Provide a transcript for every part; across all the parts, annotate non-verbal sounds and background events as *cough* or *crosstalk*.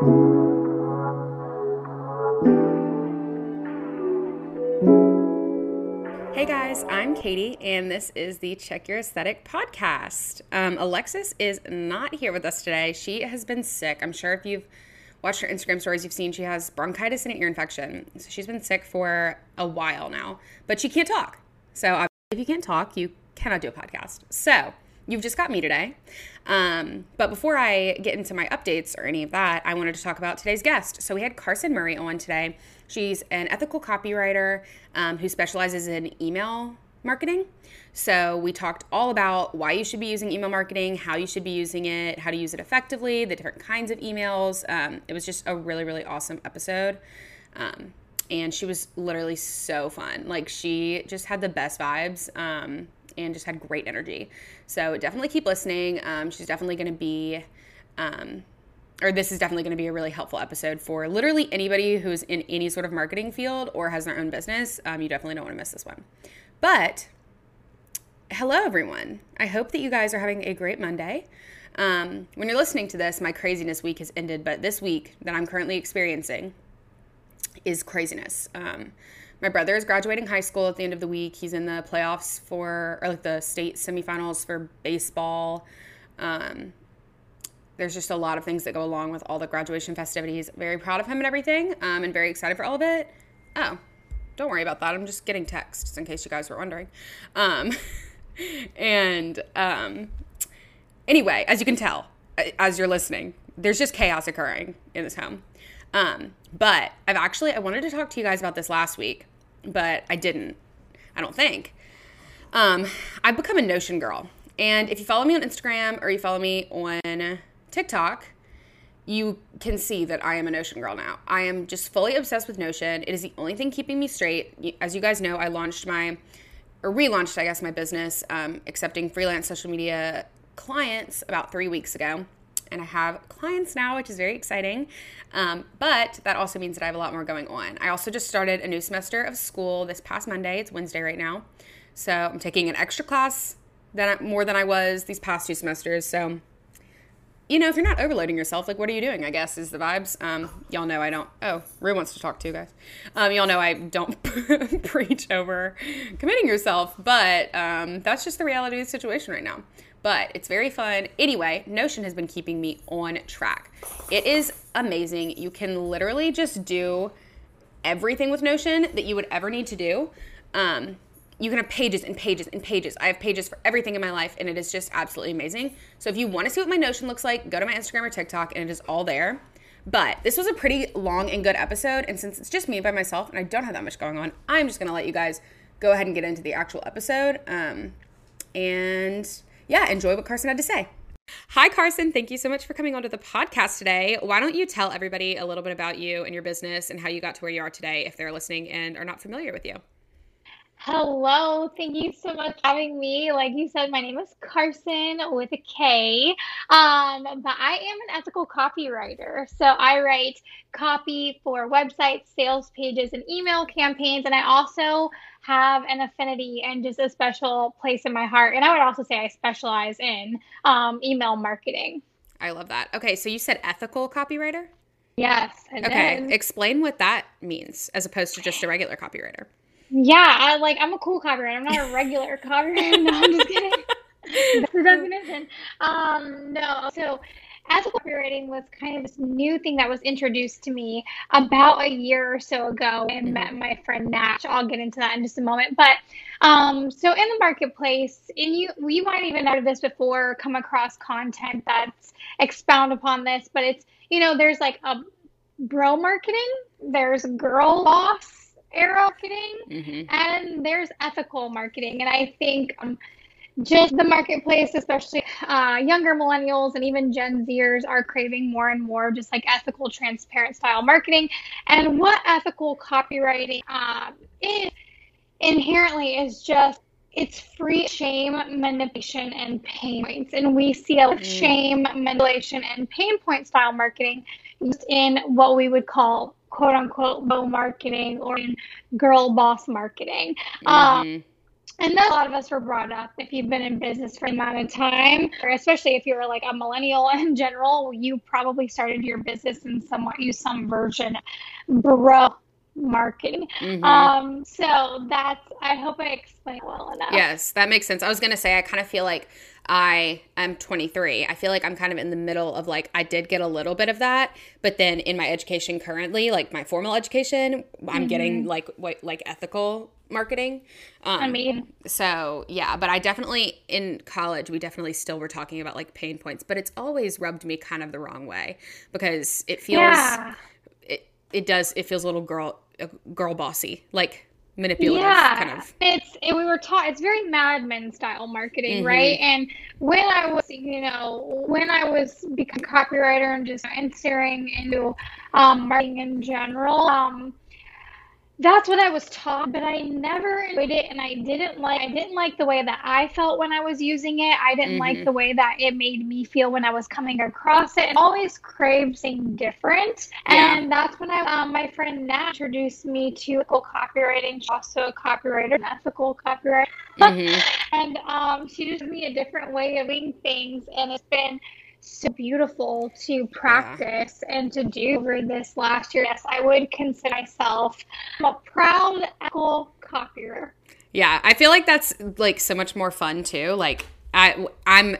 Hey guys, I'm Katie, and this is the Check Your Aesthetic podcast. Um, Alexis is not here with us today. She has been sick. I'm sure if you've watched her Instagram stories, you've seen she has bronchitis and an ear infection. So she's been sick for a while now, but she can't talk. So if you can't talk, you cannot do a podcast. So you've just got me today. Um, but before I get into my updates or any of that, I wanted to talk about today's guest. So we had Carson Murray on today. She's an ethical copywriter um, who specializes in email marketing. So we talked all about why you should be using email marketing, how you should be using it, how to use it effectively, the different kinds of emails. Um, it was just a really, really awesome episode. Um, and she was literally so fun. Like she just had the best vibes. Um, and just had great energy. So definitely keep listening. Um, she's definitely going to be, um, or this is definitely going to be a really helpful episode for literally anybody who's in any sort of marketing field or has their own business. Um, you definitely don't want to miss this one. But hello, everyone. I hope that you guys are having a great Monday. Um, when you're listening to this, my craziness week has ended, but this week that I'm currently experiencing is craziness. Um, my brother is graduating high school at the end of the week. He's in the playoffs for, or like the state semifinals for baseball. Um, there's just a lot of things that go along with all the graduation festivities. Very proud of him and everything, um, and very excited for all of it. Oh, don't worry about that. I'm just getting texts in case you guys were wondering. Um, *laughs* and um, anyway, as you can tell, as you're listening, there's just chaos occurring in this home. Um, but I've actually I wanted to talk to you guys about this last week but I didn't. I don't think. Um, I've become a Notion girl. And if you follow me on Instagram or you follow me on TikTok, you can see that I am a Notion girl now. I am just fully obsessed with Notion. It is the only thing keeping me straight. As you guys know, I launched my, or relaunched, I guess, my business, um, accepting freelance social media clients about three weeks ago and I have clients now, which is very exciting. Um, but that also means that I have a lot more going on. I also just started a new semester of school this past Monday. It's Wednesday right now. So I'm taking an extra class than I, more than I was these past two semesters. So, you know, if you're not overloading yourself, like what are you doing? I guess is the vibes. Um, y'all know I don't. Oh, Rue wants to talk too, guys. Um, y'all know I don't *laughs* preach over committing yourself, but um, that's just the reality of the situation right now but it's very fun. Anyway, Notion has been keeping me on track. It is amazing. You can literally just do everything with Notion that you would ever need to do. Um, you can have pages and pages and pages. I have pages for everything in my life, and it is just absolutely amazing. So if you want to see what my Notion looks like, go to my Instagram or TikTok, and it is all there. But this was a pretty long and good episode, and since it's just me by myself and I don't have that much going on, I'm just gonna let you guys go ahead and get into the actual episode. Um, and yeah, enjoy what Carson had to say. Hi, Carson. Thank you so much for coming onto the podcast today. Why don't you tell everybody a little bit about you and your business and how you got to where you are today if they're listening and are not familiar with you? Hello, thank you so much for having me. Like you said, my name is Carson with a K, um, but I am an ethical copywriter. So I write copy for websites, sales pages, and email campaigns. And I also have an affinity and just a special place in my heart. And I would also say I specialize in um, email marketing. I love that. Okay, so you said ethical copywriter? Yes. Okay, explain what that means as opposed to just a regular copywriter. Yeah, I like I'm a cool copywriter. I'm not a regular *laughs* copywriter. No, I'm just kidding. *laughs* That's the definition. Um, no, so ethical copywriting was kind of this new thing that was introduced to me about a year or so ago and mm-hmm. met my friend Natch. I'll get into that in just a moment. But um, so in the marketplace, and you you might even know this before, come across content that's expound upon this, but it's you know, there's like a bro marketing, there's girl boss era marketing mm-hmm. and there's ethical marketing. And I think um, just the marketplace, especially uh, younger millennials and even Gen Zers, are craving more and more just like ethical, transparent style marketing. And what ethical copywriting uh, is inherently is just it's free shame, manipulation, and pain points. And we see a mm. shame, manipulation, and pain point style marketing in what we would call quote unquote bro marketing or in girl boss marketing. Um, mm-hmm. Um, and then a lot of us were brought up if you've been in business for an amount of time, or especially if you're like a millennial *laughs* in general, you probably started your business in somewhat use some version bro marketing. Mm-hmm. Um, so that's I hope I explained well enough. Yes, that makes sense. I was gonna say I kind of feel like I am 23. I feel like I'm kind of in the middle of like I did get a little bit of that, but then in my education currently, like my formal education, I'm mm-hmm. getting like what like ethical marketing. Um, I mean, so yeah, but I definitely in college we definitely still were talking about like pain points, but it's always rubbed me kind of the wrong way because it feels yeah. it it does it feels a little girl girl bossy like manipulative yeah, kind of. It's it, we were taught it's very Mad Men style marketing, mm-hmm. right? And when I was, you know, when I was becoming copywriter and just entering into um, marketing in general, um, that's what I was taught, but I never enjoyed it, and I didn't like. I didn't like the way that I felt when I was using it. I didn't mm-hmm. like the way that it made me feel when I was coming across it. I always craved something different, yeah. and that's when I, um, my friend Nat introduced me to ethical copywriting. She's also a copywriter, an ethical copywriter, *laughs* mm-hmm. and um, she just me a different way of doing things, and it's been so beautiful to practice yeah. and to do over this last year. Yes, I would consider myself a proud ethical copywriter. Yeah, I feel like that's like so much more fun too. Like I I'm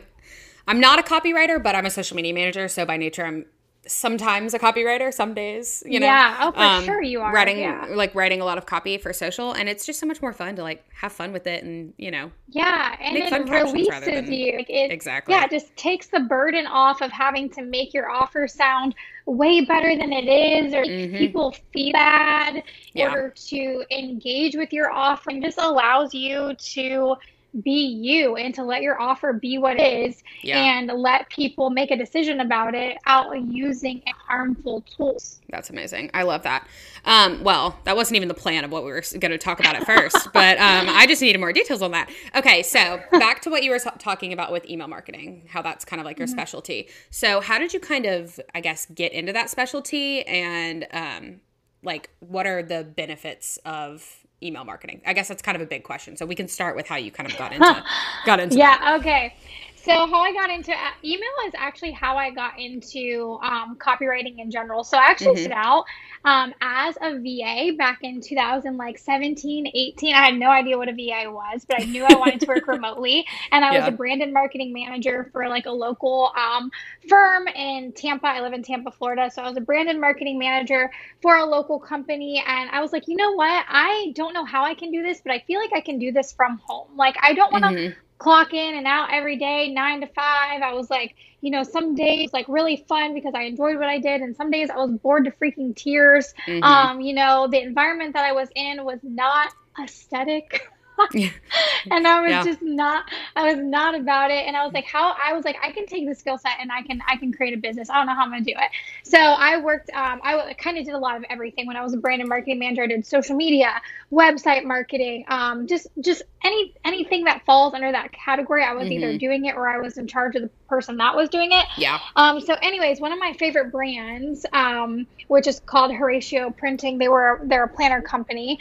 I'm not a copywriter, but I'm a social media manager, so by nature I'm sometimes a copywriter some days you know yeah oh for um, sure you are writing yeah. like writing a lot of copy for social and it's just so much more fun to like have fun with it and you know yeah and it releases than, you like it, exactly yeah it just takes the burden off of having to make your offer sound way better than it is or mm-hmm. people feel bad in yeah. order to engage with your offer and just allows you to be you and to let your offer be what it is yeah. and let people make a decision about it out using harmful tools. That's amazing. I love that. Um, well, that wasn't even the plan of what we were going to talk about at first, *laughs* but um, I just needed more details on that. Okay, so back to what you were talking about with email marketing, how that's kind of like your mm-hmm. specialty. So, how did you kind of, I guess, get into that specialty and um, like what are the benefits of email marketing? I guess that's kind of a big question. So we can start with how you kind of got into got into *laughs* Yeah, that. okay. So how I got into uh, email is actually how I got into um, copywriting in general. So I actually mm-hmm. out um, as a VA back in 2000, like 17, 18. I had no idea what a VA was, but I knew I wanted to work *laughs* remotely. And I yeah. was a brand and marketing manager for like a local um, firm in Tampa. I live in Tampa, Florida. So I was a brand and marketing manager for a local company. And I was like, you know what? I don't know how I can do this, but I feel like I can do this from home. Like I don't want to mm-hmm clock in and out every day, nine to five. I was like, you know, some days like really fun because I enjoyed what I did, and some days I was bored to freaking tears. Mm-hmm. Um, you know, the environment that I was in was not aesthetic. *laughs* *laughs* and I was yeah. just not I was not about it. And I was like how I was like I can take the skill set and I can I can create a business. I don't know how I'm gonna do it. So I worked um, I kind of did a lot of everything when I was a brand and marketing manager. I did social media website marketing um, just just any anything that falls under that category I was mm-hmm. either doing it or I was in charge of the person that was doing it. Yeah. Um so anyways one of my favorite brands um which is called Horatio Printing they were they're a planner company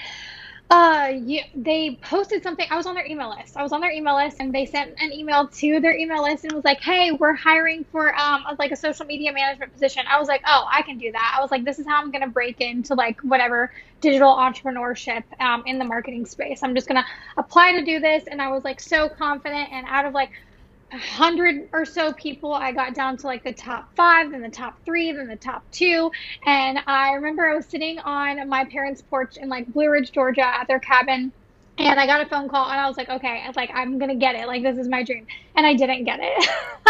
uh, yeah, they posted something. I was on their email list. I was on their email list, and they sent an email to their email list and was like, "Hey, we're hiring for um like a social media management position." I was like, "Oh, I can do that." I was like, "This is how I'm gonna break into like whatever digital entrepreneurship um in the marketing space. I'm just gonna apply to do this." And I was like so confident, and out of like hundred or so people. I got down to like the top five, then the top three, then the top two. And I remember I was sitting on my parents' porch in like Blue Ridge, Georgia, at their cabin. And I got a phone call, and I was like, okay, like I'm gonna get it. Like this is my dream, and I didn't get it. *laughs*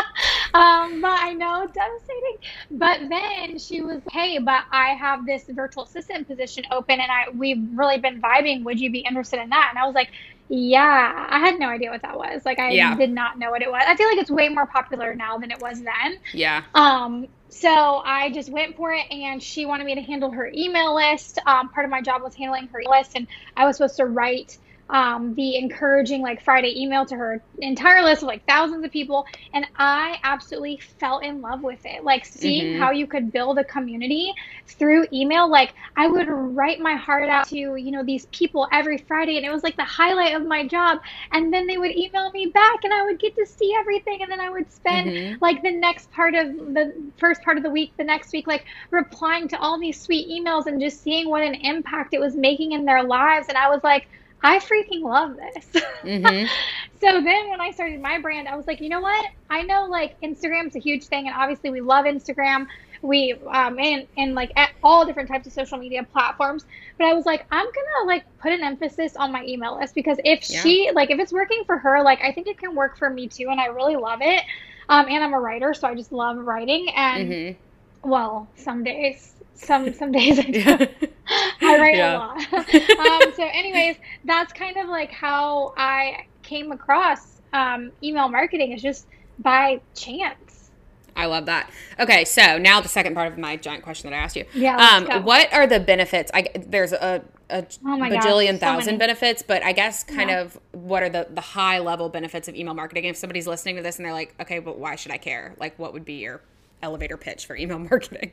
um, but I know devastating. But then she was, hey, but I have this virtual assistant position open, and I we've really been vibing. Would you be interested in that? And I was like, yeah, I had no idea what that was. Like I yeah. did not know what it was. I feel like it's way more popular now than it was then. Yeah. Um so I just went for it and she wanted me to handle her email list. Um, part of my job was handling her list and I was supposed to write um, the encouraging like Friday email to her entire list of like thousands of people, and I absolutely fell in love with it. Like seeing mm-hmm. how you could build a community through email. Like I would write my heart out to you know these people every Friday, and it was like the highlight of my job. And then they would email me back, and I would get to see everything, and then I would spend mm-hmm. like the next part of the first part of the week, the next week, like replying to all these sweet emails and just seeing what an impact it was making in their lives. And I was like I freaking love this. Mm-hmm. *laughs* so then when I started my brand, I was like, you know what? I know like Instagram's a huge thing, and obviously we love Instagram. We um and and like at all different types of social media platforms. But I was like, I'm gonna like put an emphasis on my email list because if yeah. she like if it's working for her, like I think it can work for me too, and I really love it. Um, and I'm a writer, so I just love writing. And mm-hmm. well, some days some some days I do. Yeah. *laughs* I write yeah. a lot. *laughs* um, so, anyways, that's kind of like how I came across um, email marketing is just by chance. I love that. Okay, so now the second part of my giant question that I asked you. Yeah. Um, what are the benefits? I there's a, a oh bajillion gosh, thousand so benefits, but I guess kind yeah. of what are the the high level benefits of email marketing? If somebody's listening to this and they're like, okay, but why should I care? Like, what would be your elevator pitch for email *laughs* marketing?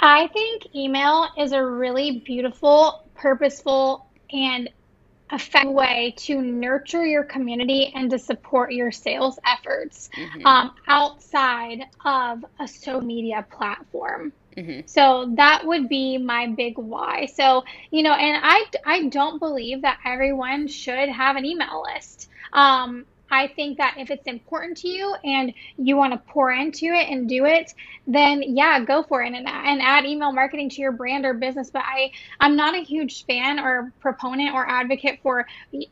I think email is a really beautiful, purposeful, and effective way to nurture your community and to support your sales efforts mm-hmm. um, outside of a social media platform. Mm-hmm. So that would be my big why. So, you know, and I, I don't believe that everyone should have an email list. Um, I think that if it's important to you and you want to pour into it and do it, then yeah, go for it and, and add email marketing to your brand or business. But I, I'm not a huge fan or proponent or advocate for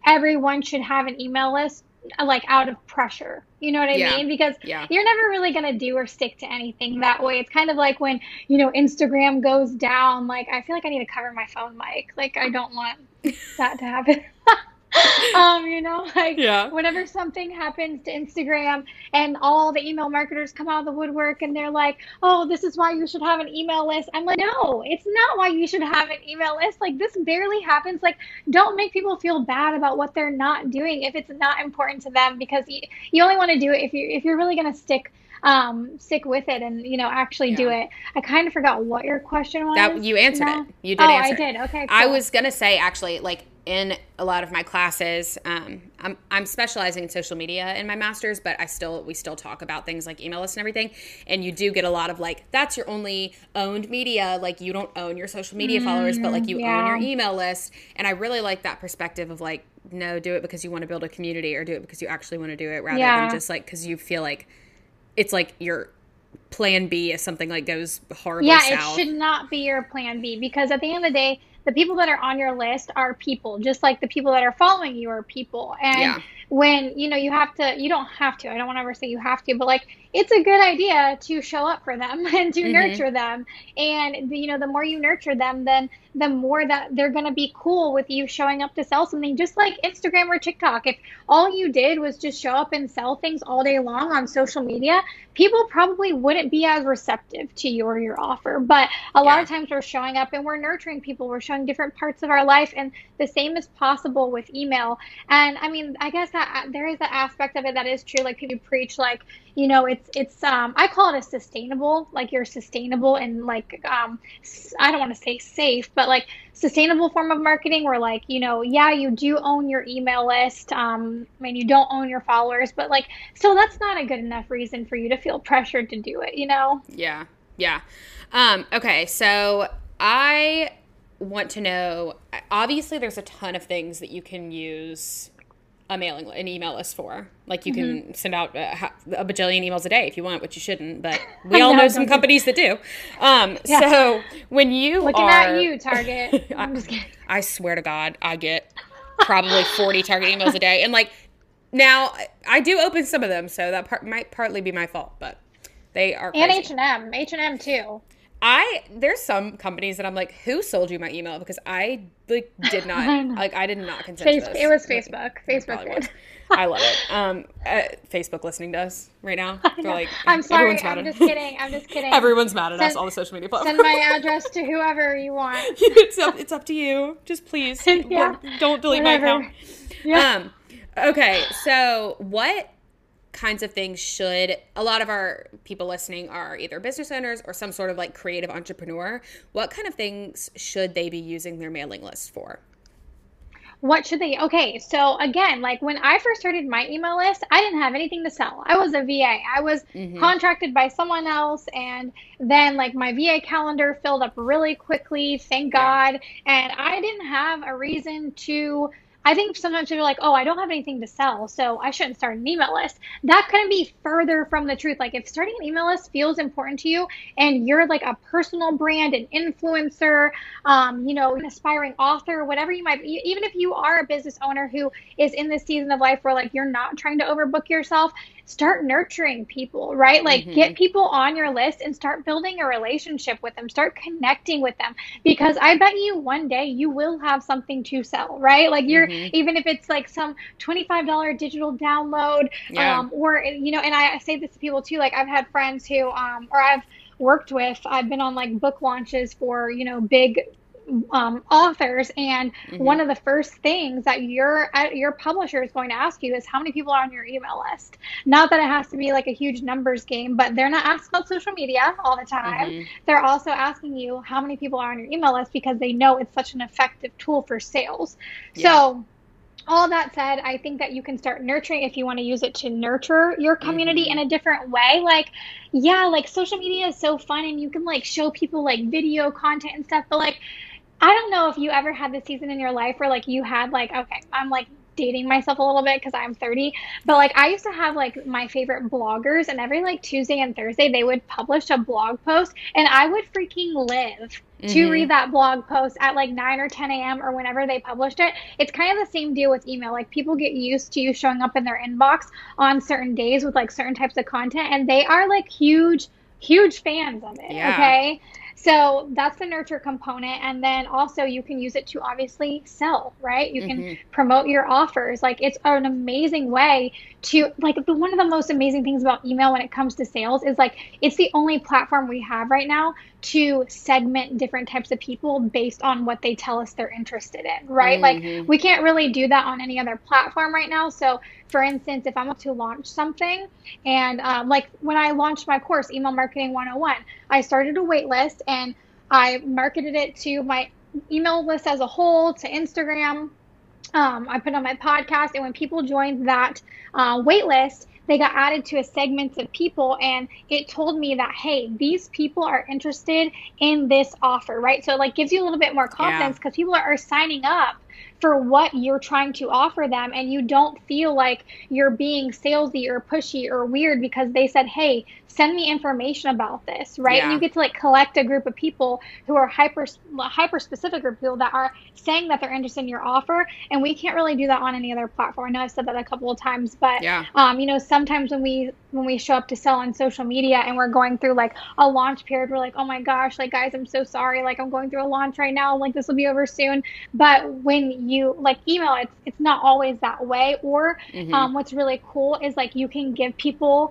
everyone should have an email list like out of pressure. You know what I yeah. mean? Because yeah. you're never really going to do or stick to anything that way. It's kind of like when, you know, Instagram goes down, like I feel like I need to cover my phone mic. Like I don't want that to happen. *laughs* *laughs* um, you know, like yeah. whenever something happens to Instagram and all the email marketers come out of the woodwork and they're like, oh, this is why you should have an email list. I'm like, no, it's not why you should have an email list. Like, this barely happens. Like, don't make people feel bad about what they're not doing if it's not important to them because you, you only want to do it if you if you're really going to stick um, stick with it and you know actually yeah. do it. I kind of forgot what your question was. That you answered it. You did. Oh, I did. Okay. Cool. I was gonna say actually, like in a lot of my classes, um, I'm I'm specializing in social media in my master's, but I still we still talk about things like email lists and everything. And you do get a lot of like that's your only owned media. Like you don't own your social media mm-hmm. followers, but like you yeah. own your email list. And I really like that perspective of like no, do it because you want to build a community, or do it because you actually want to do it, rather yeah. than just like because you feel like it's like your plan B if something like goes horribly yeah, south. it should not be your plan B because at the end of the day, the people that are on your list are people, just like the people that are following you are people. And yeah. When you know you have to, you don't have to. I don't want to ever say you have to, but like it's a good idea to show up for them *laughs* and to mm-hmm. nurture them. And you know, the more you nurture them, then the more that they're going to be cool with you showing up to sell something, just like Instagram or TikTok. If all you did was just show up and sell things all day long on social media, people probably wouldn't be as receptive to you or your offer. But a lot of times we're showing up and we're nurturing people, we're showing different parts of our life, and the same is possible with email. And I mean, I guess that there is an aspect of it that is true. Like people preach, like, you know it's it's um i call it a sustainable like you're sustainable and like um i don't want to say safe but like sustainable form of marketing where like you know yeah you do own your email list um i mean you don't own your followers but like still that's not a good enough reason for you to feel pressured to do it you know yeah yeah um okay so i want to know obviously there's a ton of things that you can use a mailing an email list for. Like you can mm-hmm. send out a, a, bajillion emails a day if you want, which you shouldn't, but *laughs* we all know some companies that do. Um, *laughs* yeah. So when you looking are, at you, Target, *laughs* I'm just kidding. I swear to God, I get probably 40 Target emails a day, and like now I do open some of them, so that part might partly be my fault, but they are crazy. and H and M, H and M too. I there's some companies that I'm like, who sold you my email? Because I like did *laughs* not I like I did not consent Face- to this. It was Facebook. Facebook Probably I love it. *laughs* Um, uh, Facebook listening to us right now. *laughs* They're like, I'm sorry. I'm just kidding. I'm just kidding. Everyone's mad at us. All the social media Send my address to whoever you want. it's up. It's up to you. Just please, Yeah. don't delete my Whatever. account. Yeah. Um, okay, so what kinds of things should a lot of our people listening are either business owners or some sort of like creative entrepreneur? What kind of things should they be using their mailing list for? What should they? Okay, so again, like when I first started my email list, I didn't have anything to sell. I was a VA. I was Mhm. contracted by someone else, and then like my VA calendar filled up really quickly, thank Yeah. God. And I didn't have a reason to. I think sometimes people are like, oh, I don't have anything to sell, so I shouldn't start an email list. That couldn't be further from the truth. Like, if starting an email list feels important to you and you're like a personal brand, an influencer, um, you know, an aspiring author, whatever you might be, even if you are a business owner who is in this season of life where like you're not trying to overbook yourself, start nurturing people, right? Like Mhm. get people on your list and start building a relationship with them, start connecting with them because I bet you one day you will have something to sell, right? Like you're Mhm. even if it's like some $25 digital download Yeah. um, or you know and I say this to people too like I've had friends who um, or I've worked with I've been on like book launches for you know big um, authors and Mhm. one of the first things that your your publisher is going to ask you is how many people are on your email list not that it has to be like a huge numbers game but they're not asking about social media all the time Mhm. they're also asking you how many people are on your email list because they know it's such an effective tool for sales Yeah. so all that said, I think that you can start nurturing if you want to use it to nurture your community Mhm. in a different way. Like, yeah, like social media is so fun and you can like show people like video content and stuff, but like, I don't know if you ever had the season in your life where like you had like, okay, I'm like dating myself a little bit because I'm 30, but like I used to have like my favorite bloggers, and every like Tuesday and Thursday they would publish a blog post, and I would freaking live to Mhm. read that blog post at like 9 or 10 a.m. or whenever they published it. It's kind of the same deal with email. Like people get used to you showing up in their inbox on certain days with like certain types of content, and they are like huge, huge fans of it. Yeah. Okay. So that's the nurture component. And then also you can use it to obviously sell, right? You can Mhm. promote your offers. Like it's an amazing way to like the one of the most amazing things about email when it comes to sales is like it's the only platform we have right now to segment different types of people based on what they tell us they're interested in, right? Mhm. Like we can't really do that on any other platform right now. So for instance, if I'm up to launch something and um, like when I launched my course, Email Marketing 101, I started a wait list and I marketed it to my email list as a whole, to Instagram. Um, I put on my podcast, and when people joined that uh, wait list, they got added to a segment of people, and it told me that hey, these people are interested in this offer, right? So it like gives you a little bit more confidence because people are, are signing up for what you're trying to offer them and you don't feel like you're being salesy or pushy or weird because they said hey send me information about this right? And you get to like collect a group of people who are hyper hyper specific group of people that are saying that they're interested in your offer and we can't really do that on any other platform. I know i've said that a couple of times but Yeah. um, you know sometimes when we when we show up to sell on social media and we're going through like a launch period we're like oh my gosh like guys i'm so sorry. Like i'm going through a launch right now. Like this will be over soon. But when you like email it's it's not always that way. Or Mhm. um, what's really cool is like you can give people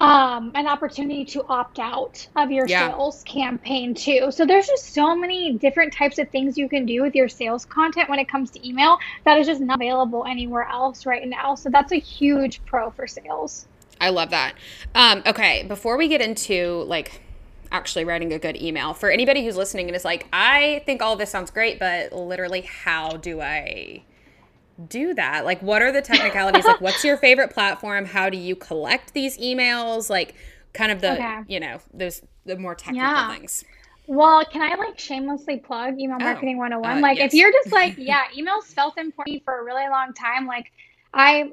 um, an opportunity to opt out of your Yeah. sales campaign too. So there's just so many different types of things you can do with your sales content when it comes to email that is just not available anywhere else right now. So that's a huge pro for sales. I love that. Um, okay, before we get into like actually writing a good email, for anybody who's listening and is like, I think all this sounds great, but literally, how do I do that? Like, what are the technicalities? like, what's your favorite platform? How do you collect these emails? Like, kind of the Okay. you know those the more technical Yeah. things. Well, can I like shamelessly plug email Oh, marketing 101? uh, like yes. if you're just like, *laughs* yeah, emails felt important for a really long time. Like I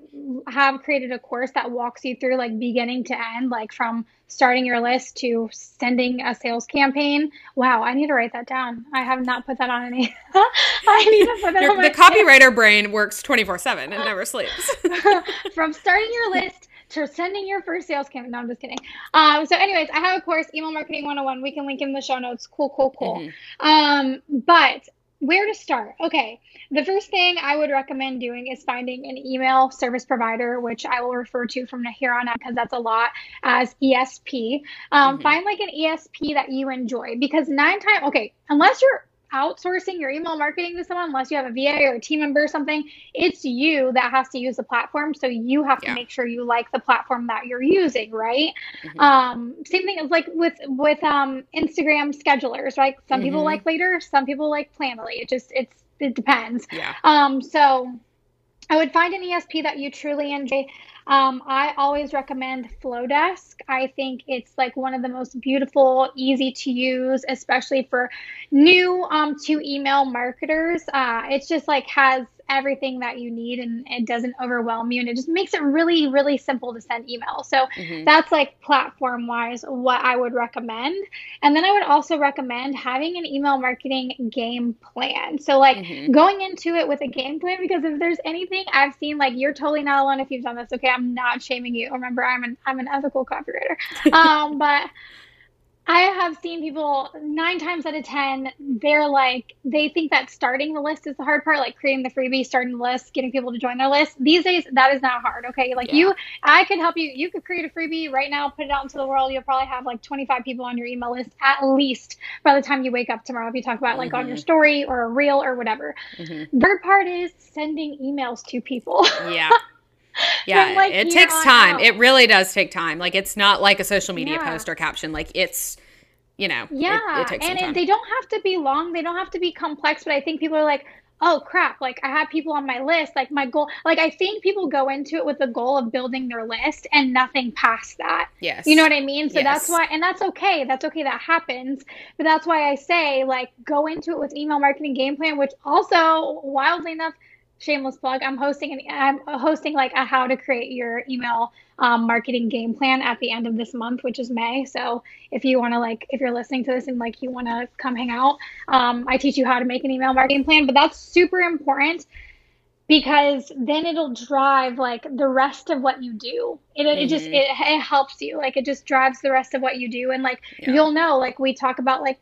have created a course that walks you through like beginning to end, like from starting your list to sending a sales campaign. Wow, I need to write that down. I have not put that on any. *laughs* I need to put that Your, on my the copywriter brain works twenty four seven and never sleeps. *laughs* from starting your list to sending your first sales campaign. No, I'm just kidding. Um, so, anyways, I have a course, Email Marketing 101. We can link in the show notes. Cool, cool, cool. Mm-hmm. Um, but where to start? Okay, the first thing I would recommend doing is finding an email service provider, which I will refer to from here on out because that's a lot as ESP. Um, mm-hmm. Find like an ESP that you enjoy because nine times, okay, unless you're outsourcing your email marketing to someone unless you have a VA or a team member or something. It's you that has to use the platform. So you have to yeah. make sure you like the platform that you're using, right? Mm-hmm. Um, same thing as like with with um, Instagram schedulers, right? Some mm-hmm. people like Later, some people like Planoly. It just it's it depends. Yeah. Um, so I would find an ESP that you truly enjoy. Um, I always recommend Flodesk. I think it's like one of the most beautiful, easy to use, especially for new um, to email marketers. Uh, it's just like has everything that you need and it doesn't overwhelm you. And it just makes it really really simple to send email. So mm-hmm. that's like platform wise what i would recommend. And then i would also recommend having an email marketing game plan. So like mm-hmm. going into it with a game plan because if there's anything i've seen like you're totally not alone if you've done this. Okay i'm not shaming you. Remember i'm an i'm an ethical copywriter. *laughs* Um but I have seen people nine times out of 10, they're like, they think that starting the list is the hard part, like creating the freebie, starting the list, getting people to join their list. These days, that is not hard. Okay. Like yeah. you, I could help you. You could create a freebie right now, put it out into the world. You'll probably have like 25 people on your email list at least by the time you wake up tomorrow. If you talk about like mm-hmm. on your mm-hmm. story or a reel or whatever. Mm-hmm. Third part is sending emails to people. Yeah. *laughs* *laughs* yeah like it takes time. Out. it really does take time. Like it's not like a social media yeah. post or caption. Like it's you know yeah it, it and they don't have to be long. They don't have to be complex but i think people are like oh crap like i have people on my list. Like my goal like i think people go into it with the goal of building their list and nothing past that. Yes. You know what i mean? So yes. that's why and that's okay. That's okay that happens. But that's why i say like go into it with email marketing game plan which also wildly enough shameless plug i'm hosting an i'm hosting like a how to create your email um, marketing game plan at the end of this month which is may so if you want to like if you're listening to this and like you want to come hang out um, i teach you how to make an email marketing plan but that's super important because then it'll drive like the rest of what you do it, mm-hmm. it just mm-hmm. it, it helps you like it just drives the rest of what you do and like yeah. you'll know like we talk about like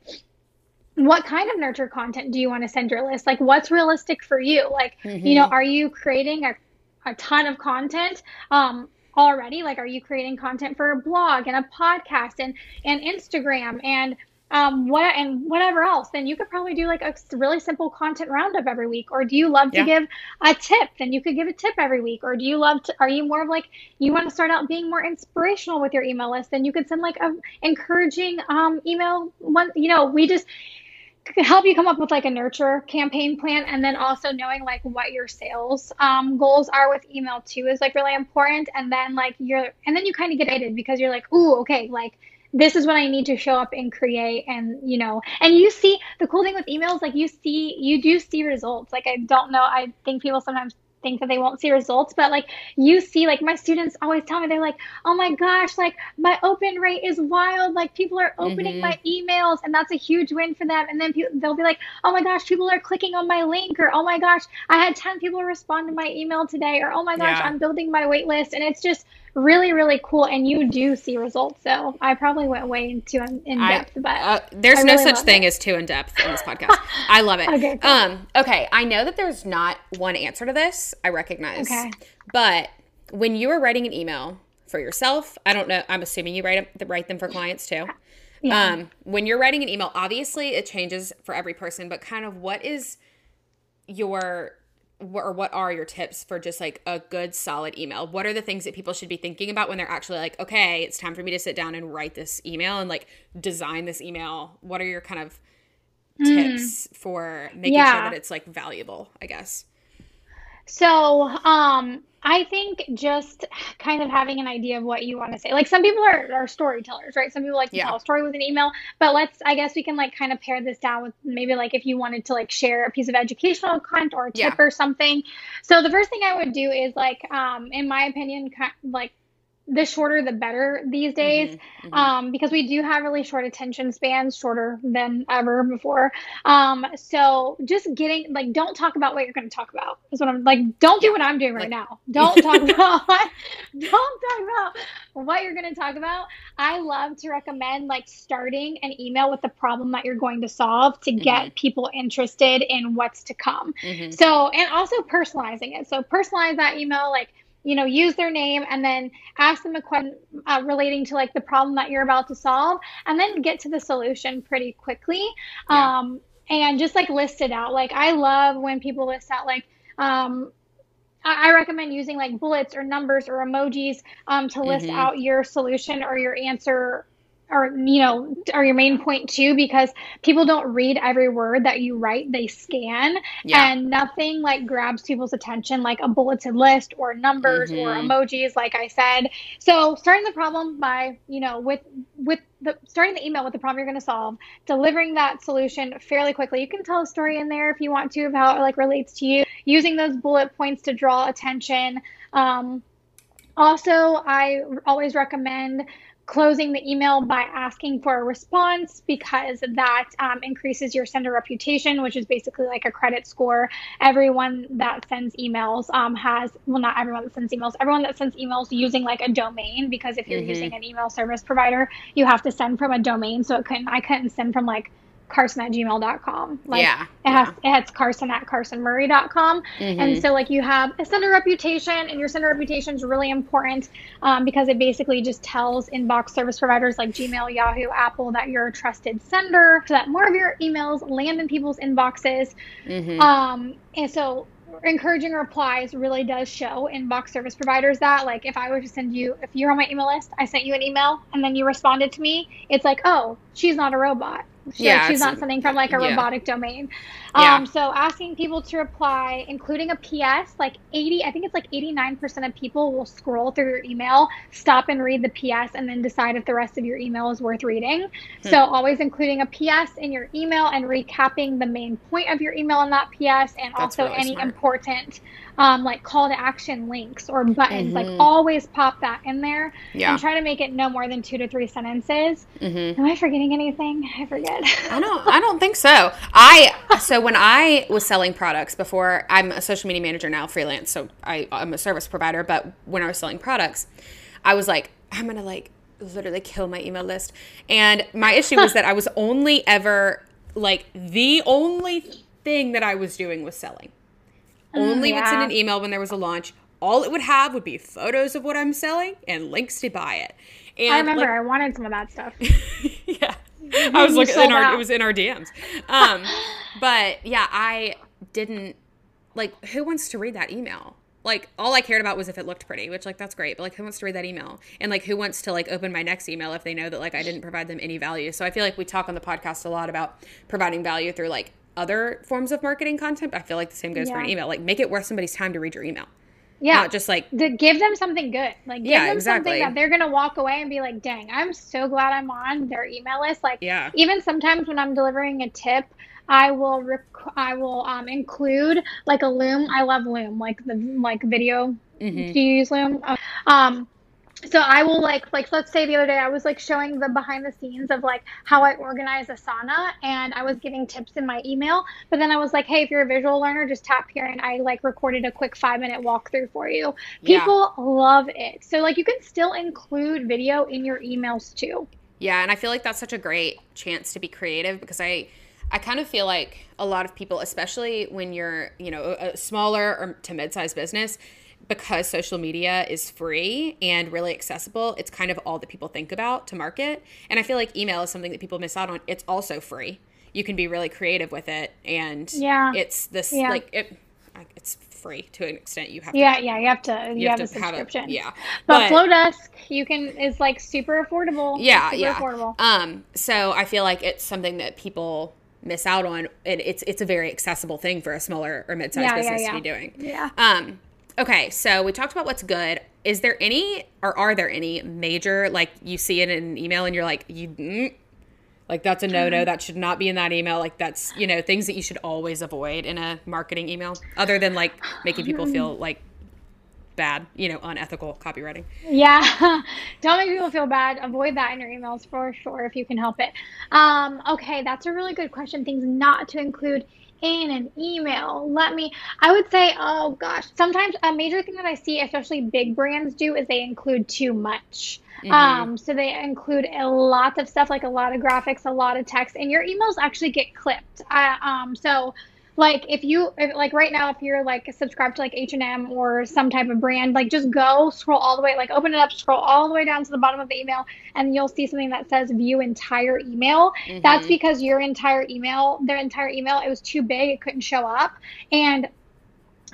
what kind of nurture content do you want to send your list? Like, what's realistic for you? Like, mm-hmm. you know, mm-hmm. are you creating a, a ton of content um, already? Like, are you creating content for a blog and a podcast and, and Instagram and um, what and whatever else? Then you could probably do like a really simple content roundup every week. Or do you love to yeah. give a tip? Then you could give a tip every week. Or do you love to? Are you more of like you want to start out being more inspirational with your email list? Then you could send like a encouraging um, email. One, you know, we just help you come up with like a nurture campaign plan and then also knowing like what your sales um, goals are with email too is like really important. And then like you're and then you kind of get excited because you're like ooh okay like this is what I need to show up and create and you know and you see the cool thing with emails like you see you do see results. Like I don't know I think people sometimes think that they won't see results but like you see like my students always tell me they're like oh my gosh like my open rate is wild like people are opening mm-hmm. my emails and that's a huge win for them and then pe- they'll be like oh my gosh people are clicking on my link or oh my gosh i had 10 people respond to my email today or oh my gosh yeah. i'm building my wait list and it's just really really cool and you do see results so i probably went way too in depth but uh, there's I no really such thing it. as too in depth in this *laughs* podcast i love it okay, cool. um okay i know that there's not one answer to this i recognize okay but when you are writing an email for yourself i don't know i'm assuming you write, write them for clients too yeah. um when you're writing an email obviously it changes for every person but kind of what is your or what are your tips for just like a good solid email what are the things that people should be thinking about when they're actually like okay it's time for me to sit down and write this email and like design this email what are your kind of mm. tips for making yeah. sure that it's like valuable i guess so um I think just kind of having an idea of what you want to say. Like some people are, are storytellers, right? Some people like to yeah. tell a story with an email. But let's I guess we can like kind of pare this down with maybe like if you wanted to like share a piece of educational content or a tip yeah. or something. So the first thing I would do is like um in my opinion like the shorter the better these days mm-hmm, mm-hmm. Um, because we do have really short attention spans shorter than ever before um, so just getting like don't talk about what you're going to talk about is what i'm like don't do yeah. what i'm doing right like, now don't talk *laughs* about *laughs* don't talk about what you're going to talk about i love to recommend like starting an email with the problem that you're going to solve to get mm-hmm. people interested in what's to come mm-hmm. so and also personalizing it so personalize that email like you know, use their name and then ask them a question uh, relating to like the problem that you're about to solve and then get to the solution pretty quickly. Yeah. Um, and just like list it out. Like I love when people list out like, um, I recommend using like bullets or numbers or emojis um, to list mm-hmm. out your solution or your answer or you know or your main point too because people don't read every word that you write they scan. Yeah. and nothing like grabs people's attention like a bulleted list or numbers mm-hmm. or emojis like i said. So starting the problem by you know with with the starting the email with the problem you're going to solve delivering that solution fairly quickly. You can tell a story in there if you want to of how it like relates to you. Using those bullet points to draw attention. Um, also i always recommend closing the email by asking for a response because that um, increases your sender reputation, which is basically like a credit score. Everyone that sends emails um, has, well, not everyone that sends emails, everyone that sends emails using like a domain, because if you're mm-hmm. using an email service provider, you have to send from a domain. So it couldn't, I couldn't send from like carson at gmail.com. Like yeah. it has yeah. it has carson at carsonmurray.com. Mm-hmm. And so like you have a sender reputation and your sender reputation is really important um, because it basically just tells inbox service providers like Gmail, Yahoo, Apple that you're a trusted sender so that more of your emails land in people's inboxes. Mm-hmm. Um, and so encouraging replies really does show inbox service providers that like if i were to send you if you're on my email list i sent you an email and then you responded to me it's like oh she's not a robot she, yeah, she's not something from like a yeah. robotic domain. Yeah. Um, so asking people to reply, including a PS, like 80, I think it's like 89% of people will scroll through your email, stop and read the PS, and then decide if the rest of your email is worth reading. Hmm. So always including a PS in your email and recapping the main point of your email in that PS, and That's also really any smart. important um, like call to action links or buttons. Mm-hmm. Like always pop that in there yeah. and try to make it no more than two to three sentences. Mm-hmm. Am I forgetting anything? I forget. I don't. I *laughs* don't think so. I so when I was selling products before, I'm a social media manager now, freelance. So I, I'm a service provider. But when I was selling products, I was like, I'm gonna like literally kill my email list. And my issue was that I was only ever like the only thing that I was doing was selling only yeah. would send an email when there was a launch. All it would have would be photos of what I'm selling and links to buy it. And I remember like, I wanted some of that stuff. *laughs* yeah. I was looking in our it was in our DMs. Um, *laughs* but yeah, I didn't like who wants to read that email? Like all I cared about was if it looked pretty, which like that's great, but like who wants to read that email? And like who wants to like open my next email if they know that like I didn't provide them any value. So I feel like we talk on the podcast a lot about providing value through like other forms of marketing content, I feel like the same goes yeah. for an email. Like make it worth somebody's time to read your email. Yeah. Not just like to give them something good. Like give yeah, them exactly. something that they're gonna walk away and be like, dang, I'm so glad I'm on their email list. Like yeah. even sometimes when I'm delivering a tip, I will rec- I will um, include like a Loom. I love Loom, like the like video. Mm-hmm. Do you use Loom? Um, so I will like like let's say the other day I was like showing the behind the scenes of like how I organize Asana and I was giving tips in my email, but then I was like, hey, if you're a visual learner, just tap here and I like recorded a quick five minute walkthrough for you. People yeah. love it. So like you can still include video in your emails too. Yeah, and I feel like that's such a great chance to be creative because I I kind of feel like a lot of people, especially when you're, you know, a smaller or to mid-sized business, because social media is free and really accessible, it's kind of all that people think about to market. And I feel like email is something that people miss out on. It's also free. You can be really creative with it, and yeah, it's this yeah. like it. It's free to an extent. You have to, yeah, yeah. You have to. You, you have, have, a subscription. Have a, yeah, but, but Flodesk, you can is like super affordable. Yeah, super yeah. Affordable. Um, so I feel like it's something that people miss out on and it's it's a very accessible thing for a smaller or mid-sized yeah, business yeah, yeah. to be doing. Yeah. Um Okay, so we talked about what's good. Is there any, or are there any major, like you see it in an email and you're like, you, mm, like that's a no no. That should not be in that email. Like that's, you know, things that you should always avoid in a marketing email, other than like making people feel like bad, you know, unethical copywriting. Yeah. *laughs* Don't make people feel bad. Avoid that in your emails for sure if you can help it. Um, okay, that's a really good question. Things not to include in an email. Let me, I would say, oh gosh, sometimes a major thing that I see, especially big brands do, is they include too much. Mm-hmm. Um, so they include a lot of stuff, like a lot of graphics, a lot of text, and your emails actually get clipped. Uh, um, so like if you if, like right now if you're like subscribed to like h&m or some type of brand like just go scroll all the way like open it up scroll all the way down to the bottom of the email and you'll see something that says view entire email mm-hmm. that's because your entire email their entire email it was too big it couldn't show up and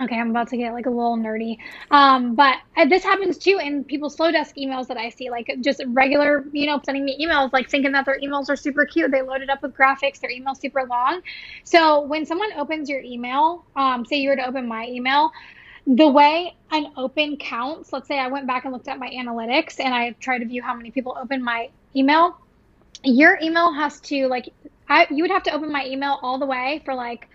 Okay, I'm about to get like a little nerdy. Um, but uh, this happens too in people's slow Flodesk emails that I see, like just regular, you know, sending me emails, like thinking that their emails are super cute. They load it up with graphics, their email super long. So when someone opens your email, um, say you were to open my email, the way an open counts, let's say I went back and looked at my analytics and I tried to view how many people open my email, your email has to like, I, you would have to open my email all the way for like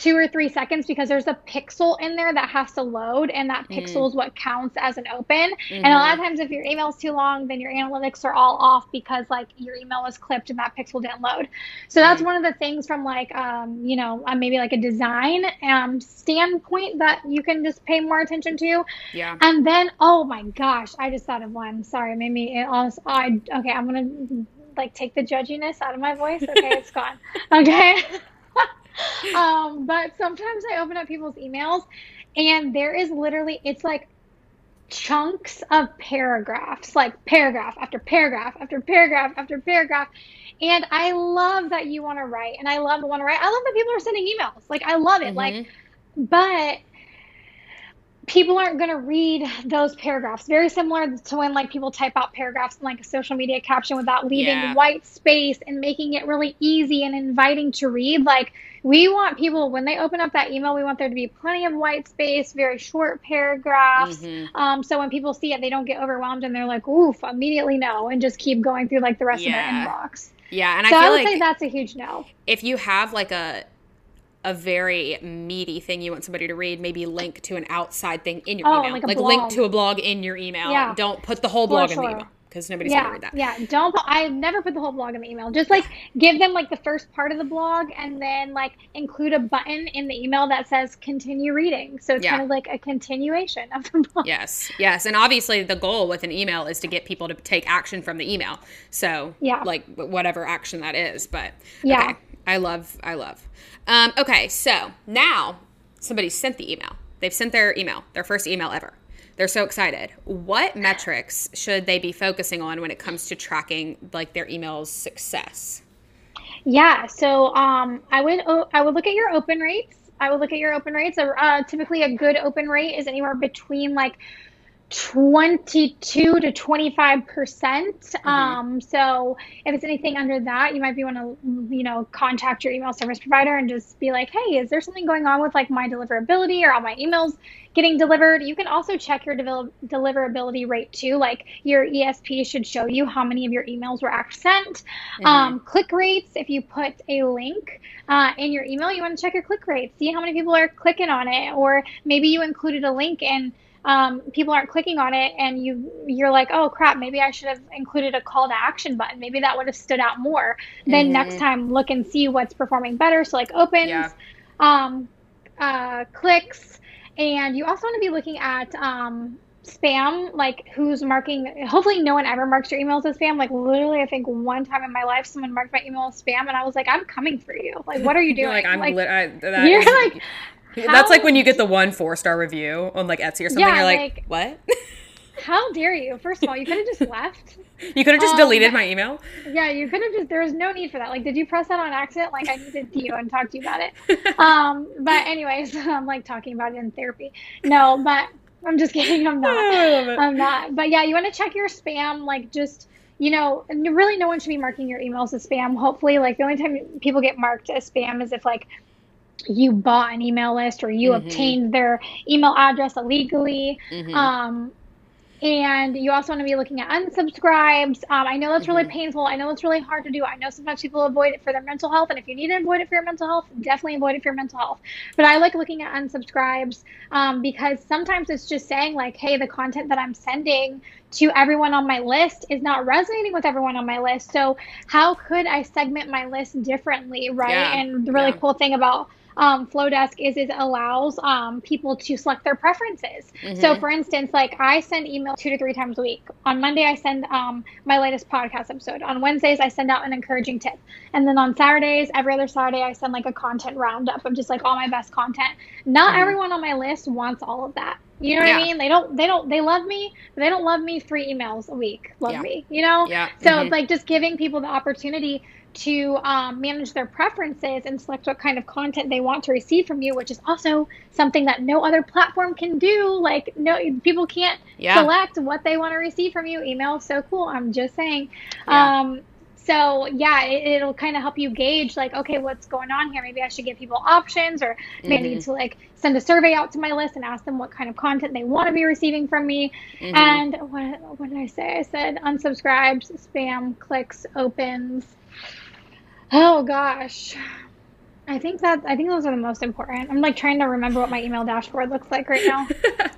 two or three seconds because there's a pixel in there that has to load and that pixel mm. is what counts as an open mm-hmm. and a lot of mm-hmm. times if your email is too long then your analytics are all off because like your email was clipped and that pixel didn't load so that's mm. one of the things from like um, you know uh, maybe like a design um, standpoint that you can just pay more attention to yeah and then oh my gosh i just thought of one sorry maybe it almost i okay i'm gonna like take the judginess out of my voice okay it's gone *laughs* okay *laughs* um, but sometimes I open up people's emails and there is literally, it's like chunks of paragraphs, like paragraph after paragraph after paragraph after paragraph. And I love that you want to write and I love to want to write. I love that people are sending emails. Like, I love it. Mm-hmm. Like, but people aren't going to read those paragraphs. Very similar to when like people type out paragraphs in like a social media caption without leaving yeah. white space and making it really easy and inviting to read. Like we want people when they open up that email, we want there to be plenty of white space, very short paragraphs. Mm-hmm. Um, so when people see it, they don't get overwhelmed and they're like, "Oof!" Immediately no, and just keep going through like the rest yeah. of their inbox. Yeah, and so I feel I would like say that's a huge no. If you have like a a very meaty thing you want somebody to read, maybe link to an outside thing in your oh, email. Like, like link to a blog in your email. Yeah. Don't put the whole blog sure. in the email because nobody's yeah, gonna read that. Yeah, don't. I never put the whole blog in the email. Just like give them like the first part of the blog, and then like include a button in the email that says continue reading. So it's yeah. kind of like a continuation of the *laughs* blog. Yes, yes, and obviously the goal with an email is to get people to take action from the email. So yeah, like whatever action that is. But yeah, okay. I love, I love. Um, okay, so now somebody sent the email. They've sent their email, their first email ever. They're so excited. What metrics should they be focusing on when it comes to tracking like their email's success? Yeah, so um, I would I would look at your open rates. I would look at your open rates. Uh, typically, a good open rate is anywhere between like 22 to 25 percent mm-hmm. um, so if it's anything under that you might be want to you know contact your email service provider and just be like hey is there something going on with like my deliverability or all my emails getting delivered you can also check your de- deliverability rate too like your esp should show you how many of your emails were actually sent mm-hmm. um, click rates if you put a link uh, in your email you want to check your click rates see how many people are clicking on it or maybe you included a link and um, people aren't clicking on it and you you're like oh crap maybe i should have included a call to action button. Maybe that would have stood out more. Mm-hmm. then next time look and see what's performing better. So like opens yeah. um, uh, clicks. And you also want to be looking at um, spam like who's marking hopefully no one ever marks your emails as spam. Like literally i think one time in my life someone marked my email as spam and i was like i'm coming for you. Like what are you *laughs* doing like i'm like, li- I, *laughs* you're is, like how *laughs* That's like when you get the one four star review on like Etsy or something. Yeah, you're like, like what? *laughs* how dare you? First of all, you could have just left. *laughs* You could have just um, deleted my email. Yeah, you could have just. There was no need for that. Like, did you press that on accident? Like, I needed to you and talk to you about it. Um, but anyways, I'm like talking about it in therapy. No, but I'm just kidding. I'm not. I'm not. But yeah, you want to check your spam. Like, just you know, really, no one should be marking your emails as spam. Hopefully, like the only time people get marked as spam is if like you bought an email list or you mm-hmm. obtained their email address illegally. Mm-hmm. Um, and you also want to be looking at unsubscribes. Um, I know that's really Mm-hmm. painful. I know it's really hard to do. I know sometimes people avoid it for their mental health, and if you need to avoid it for your mental health, definitely avoid it for your mental health. But I like looking at unsubscribes um, because sometimes it's just saying like, hey, the content that I'm sending to everyone on my list is not resonating with everyone on my list. So how could I segment my list differently, right? Yeah. And the really Yeah. cool thing about um, Flodesk is it allows um, people to select their preferences. So, Mhm. for instance, like I send email two to three times a week. On Monday, I send um, my latest podcast episode. On Wednesdays, I send out an encouraging tip, and then on Saturdays, every other Saturday, I send like a content roundup of just like all my best content. Not Mhm. everyone on my list wants all of that. You know what Yeah. I mean? They don't. They don't. They love me, but they don't love me three emails a week. Love Yeah. me. You know. Yeah. So mhm. it's like just giving people the opportunity to um, manage their preferences and select what kind of content they want to receive from you, which is also something that no other platform can do. Like no people can't Yeah. select what they want to receive from you. Email is so cool. I'm just saying. Yeah. Um, so yeah, it, it'll kind of help you gauge like, okay, what's going on here? Maybe I should give people options, or maybe Mm-hmm. need to like send a survey out to my list and ask them what kind of content they want to be receiving from me. Mhm. And what what did I say? I said unsubscribes, spam, clicks, opens. Oh gosh. I think that I think those are the most important. I'm like trying to remember what my email dashboard looks like right now.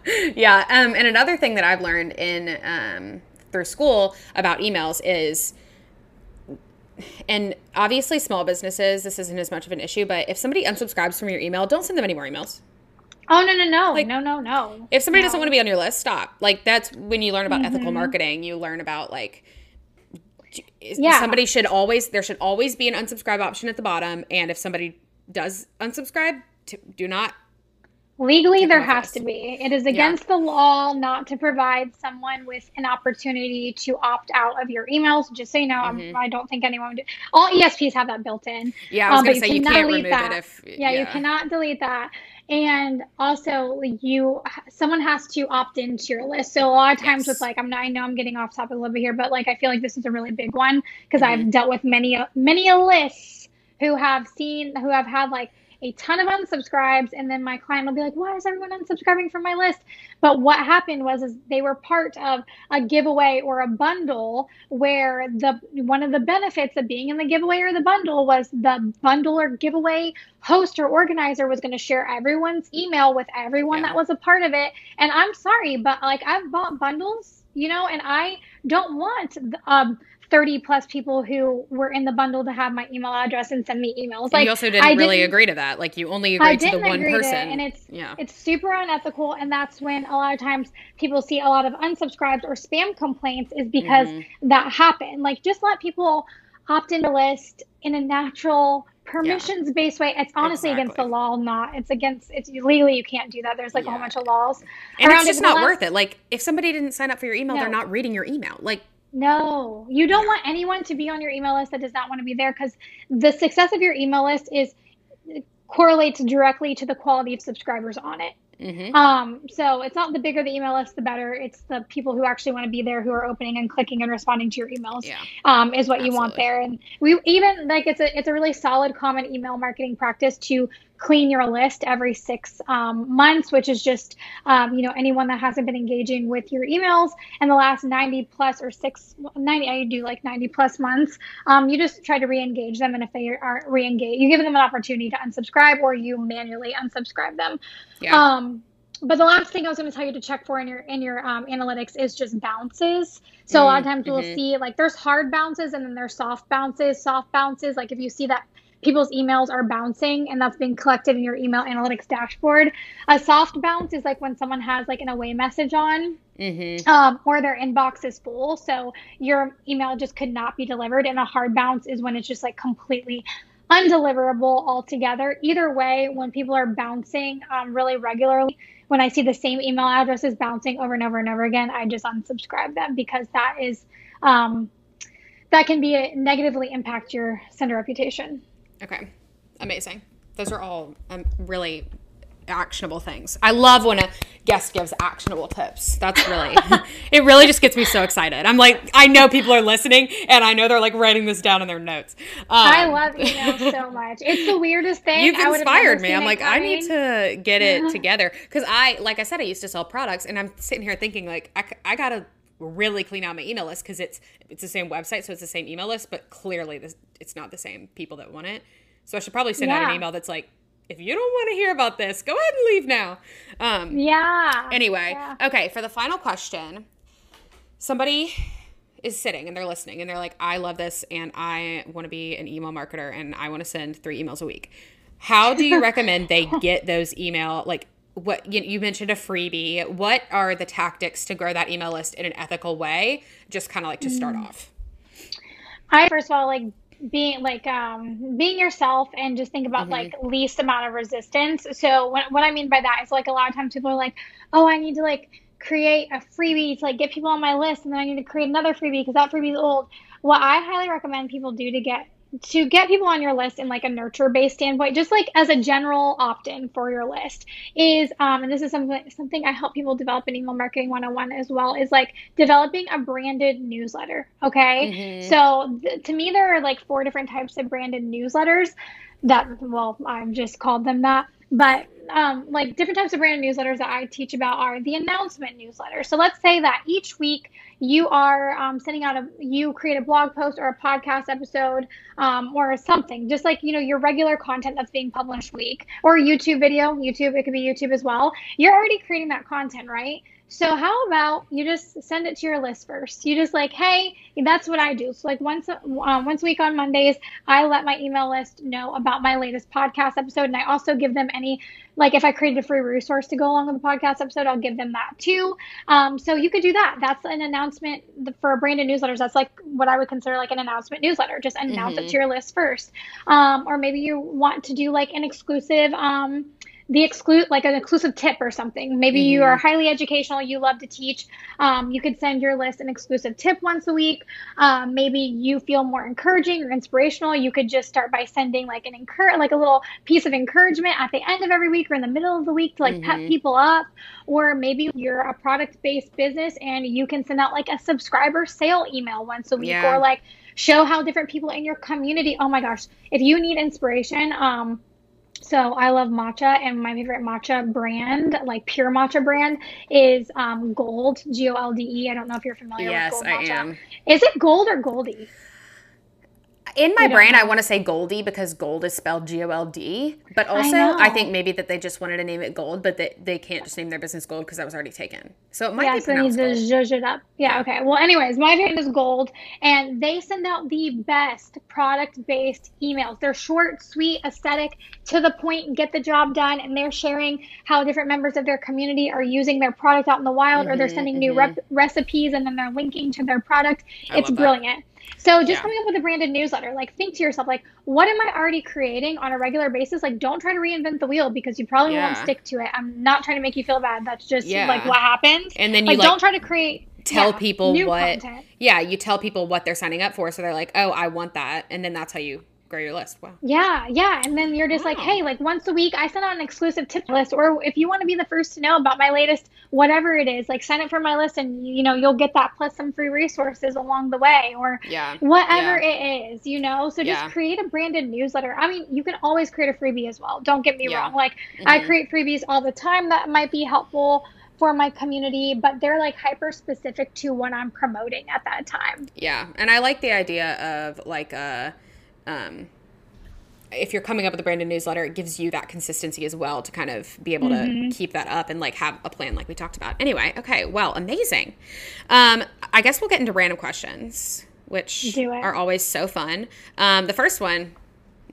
*laughs* yeah. Um, and another thing that I've learned in um, through school about emails is, and obviously small businesses, this isn't as much of an issue. But if somebody unsubscribes from your email, don't send them any more emails. Oh no no no Like, no no no. If somebody No. doesn't want to be on your list, stop. Like that's when you learn about ethical Mhm. marketing. You learn about like. Yeah. Somebody should always there should always be an unsubscribe option at the bottom, and if somebody does unsubscribe, to, do not Legally, there has to be. It is against the law not to provide someone with an opportunity to opt out of your emails. Just so you know, I'm- Mhm. I don't think anyone would. Do. All ESPs have that built in. Yeah, I was Um, gonna but say you you cannot can't delete remove that. it if Yeah, you cannot delete that. And also, you someone has to opt into your list. So a lot of times Yes. with like, I'm not, I know I'm getting off topic a little bit here, but like I feel like this is a really big one because Mhm. I've dealt with many many a lists who have seen who have had like a ton of unsubscribes and then my client will be like why is everyone unsubscribing from my list but what happened was is they were part of a giveaway or a bundle where the one of the benefits of being in the giveaway or the bundle was the bundle or giveaway host or organizer was going to share everyone's email with everyone Yeah. that was a part of it and i'm sorry but like i've bought bundles you know and i don't want um 30 plus people who were in the bundle to have my email address and send me emails And like you also didn't I really didn't- agree to that. Like you only agreed to the one to it, person. and it's yeah. it's super unethical and that's when a lot of times people see a lot of unsubscribes or spam complaints is because Mhm. that happened like just let people opt in the list in a natural permissions based way it's honestly against the law not it's against it's legally you can't do that there's like a whole bunch of laws And it's just it, not last- worth it. Like if somebody didn't sign up for your email, they're not reading your email. Like No, you don't want anyone to be on your email list that does not want to be there because the success of your email list is correlates directly to the quality of subscribers on it. mhm. Um, so it's not the bigger the email list, the better. It's the people who actually want to be there, who are opening and clicking and responding to your emails. yeah. Um, is what you want there. And we even like it's a it's a really solid common email marketing practice to clean your list every six um, months, which is just um, you know anyone that hasn't been engaging with your emails in the last 90 plus or six 90 I do like 90 plus months. Um, you just try to re-engage them, and if they aren't re-engaged, you give them an opportunity to unsubscribe, or you manually unsubscribe them. Yeah. Um, but the last thing I was going to tell you to check for in your in your um, analytics is just bounces. So a lot of Mm, times we'll mhm. see like there's hard bounces and then there's soft bounces. Soft bounces, like if you see that people's emails are bouncing and that's being collected in your email analytics dashboard. A soft bounce is like when someone has like an away message on Mhm. um, or their inbox is full, so your email just could not be delivered. And a hard bounce is when it's just like completely undeliverable altogether. Either way, when people are bouncing um, really regularly, when I see the same email addresses bouncing over and over and over again, I just unsubscribe them because that is um, that can be a, negatively impact your sender reputation. Okay. Amazing. Those are all um, really actionable things. I love when a guest gives actionable tips. That's really, *laughs* it really just gets me so excited. I'm like, I know people are listening and I know they're like writing this down in their notes. Um, I love email so *laughs* much. It's the weirdest thing. You've inspired me. I'm like, I need to get it *laughs* together. Cause I, like I said, I used to sell products and I'm sitting here thinking like, I, I gotta really clean out my email list because it's, it's the same website. So it's the same email list, but clearly this, it's not the same people that want it. So I should probably send yeah. out an email that's like, if you don't want to hear about this, go ahead and leave now. Um, yeah. Anyway, yeah. okay, for the final question, somebody is sitting and they're listening and they're like, I love this and I want to be an email marketer and I want to send three emails a week. How do you *laughs* recommend they get those email like what you, you, mentioned a freebie. What are the tactics to grow that email list in an ethical way? Just kind of like to start mm. off. I first of all like being like um being yourself and just think about mm-hmm. like least amount of resistance. So what, what i mean by that is like a lot of times people are like oh i need to like create a freebie to like get people on my list and then i need to create another freebie because that freebie is old. What i highly recommend people do to get to get people on your list in like a nurture based standpoint, just like as a general opt in for your list, is um, and this is something something I help people develop in email marketing 101 as well, is like developing a branded newsletter. Okay. Mm-hmm. So th- to me, there are like four different types of branded newsletters that, well, I've just called them that. But um, like different types of brand newsletters that I teach about are the announcement newsletter. So let's say that each week you are um, sending out a you create a blog post or a podcast episode um, or something just like you know your regular content that's being published week or youtube video youtube it could be youtube as well you're already creating that content right so how about you just send it to your list first? You just like, hey, that's what I do. So like once um, once a week on Mondays, I let my email list know about my latest podcast episode, and I also give them any like if I created a free resource to go along with the podcast episode, I'll give them that too. Um, so you could do that. That's an announcement for a branded newsletters. That's like what I would consider like an announcement newsletter. Just announce mm-hmm. it to your list first. Um, or maybe you want to do like an exclusive. Um, the exclude like an exclusive tip or something. Maybe mm-hmm. you are highly educational, you love to teach. Um, you could send your list an exclusive tip once a week. Um, maybe you feel more encouraging or inspirational. You could just start by sending like an encourage like a little piece of encouragement at the end of every week or in the middle of the week to like mm-hmm. pep people up. Or maybe you're a product based business and you can send out like a subscriber sale email once a week yeah. or like show how different people in your community. Oh my gosh, if you need inspiration, um, so I love matcha, and my favorite matcha brand, like pure matcha brand, is um, Golde, G O L D E. I don't know if you're familiar yes, with Golde matcha. Yes, I am. Is it Gold or Goldie? In my brain, I want to say Goldie because gold is spelled G O L D. But also, I, I, think maybe that they just wanted to name it Gold, but they, they can't just name their business Gold because that was already taken. So it might yeah, be pronounced so need to zhuzh it up. Yeah, okay. Well, anyways, my brand is Golde, and they send out the best product-based emails. They're short, sweet, aesthetic, to the point, get the job done, and they're sharing how different members of their community are using their product out in the wild, mm-hmm, or they're mm-hmm, sending mm-hmm. new rep- recipes, and then they're linking to their product. I it's brilliant. That. So just yeah. coming up with a branded newsletter, like think to yourself, like, what am I already creating on a regular basis? Like, don't try to reinvent the wheel because you probably yeah. won't stick to it. I'm not trying to make you feel bad. That's just yeah. like what happens. And then you like, like, don't try to create tell people what content. yeah you tell people what they're signing up for so they're like oh i want that and then that's how you grow your list. Wow. Yeah, yeah. And then you're just wow. like, hey, like once a week, I send out an exclusive tip list. Or if you want to be the first to know about my latest, whatever it is, like sign up for my list and, you know, you'll get that plus some free resources along the way or yeah. whatever yeah. it is, you know? So just yeah. create a branded newsletter. I mean, you can always create a freebie as well. Don't get me yeah. wrong. Like mm-hmm. I create freebies all the time that might be helpful for my community, but they're like hyper specific to what I'm promoting at that time. Yeah. And I like the idea of like a, um, if you're coming up with a branded newsletter, it gives you that consistency as well to kind of be able mm-hmm. to keep that up and like have a plan like we talked about. Anyway, okay, well, amazing. Um, I guess we'll get into random questions, which are always so fun. Um, the first one,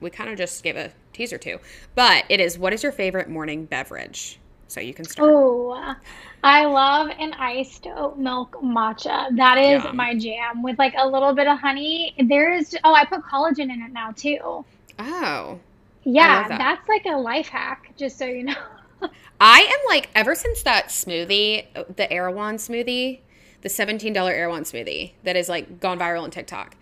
we kind of just gave a teaser to, but it is what is your favorite morning beverage? So you can start. Oh, I love an iced oat milk matcha. That is Yum. my jam with like a little bit of honey. There's oh, I put collagen in it now too. Oh. Yeah, that. that's like a life hack, just so you know. I am like, ever since that smoothie, the Erewhon smoothie, the $17 Erewhon smoothie that is like gone viral on TikTok,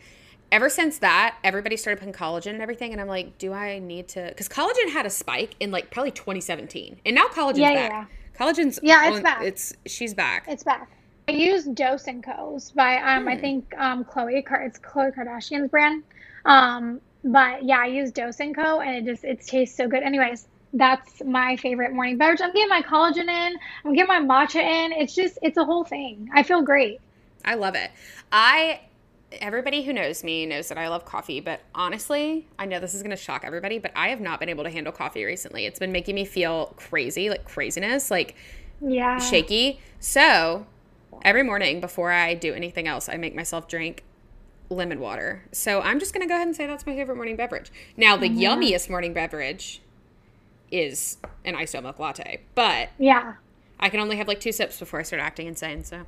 ever since that, everybody started putting collagen and everything, and I'm like, do I need to? Because collagen had a spike in like probably 2017, and now collagen's Yeah, back. yeah. Collagen's Yeah, it's on- back. It's she's back. It's back. I use Dose and Co's by um I Hmm. think um Khloé it's Khloé Kardashian's brand. Um but yeah, I use Dose and Co and it just it tastes so good. Anyways, that's my favorite morning beverage. I'm getting my collagen in. I'm getting my matcha in. It's just it's a whole thing. I feel great. I love it. I everybody who knows me knows that I love coffee, but honestly, I know this is going to shock everybody, but I have not been able to handle coffee recently. It's been making me feel crazy, like craziness, like Yeah. shaky. So, every morning before I do anything else, I make myself drink lemon water. So, I'm just going to go ahead and say that's my favorite morning beverage. Now, the yummiest morning beverage is an iced milk latte, but Yeah. I can only have like two sips before I start acting insane, so